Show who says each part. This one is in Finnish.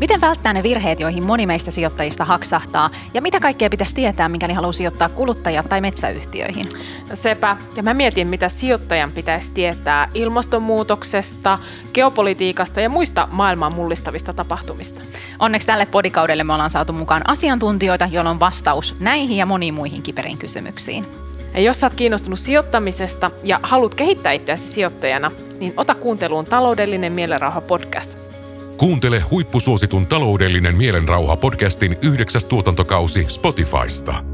Speaker 1: Miten välttää ne virheet, joihin moni meistä sijoittajista haksahtaa? Ja mitä kaikkea pitäisi tietää, mikäli haluaa sijoittaa kuluttaja- tai metsäyhtiöihin?
Speaker 2: No sepä. Ja mä mietin, mitä sijoittajan pitäisi tietää ilmastonmuutoksesta, geopolitiikasta ja muista maailmaa mullistavista tapahtumista.
Speaker 1: Onneksi tälle podikaudelle me ollaan saatu mukaan asiantuntijoita, joilla on vastaus näihin ja moniin muihin kiperiin kysymyksiin.
Speaker 2: Ja jos sä oot kiinnostunut sijoittamisesta ja haluat kehittää itseäsi sijoittajana, niin ota kuunteluun Taloudellinen mielenrauha podcast.
Speaker 3: Kuuntele huippusuositun taloudellinen mielenrauha podcastin yhdeksäs tuotantokausi Spotifysta.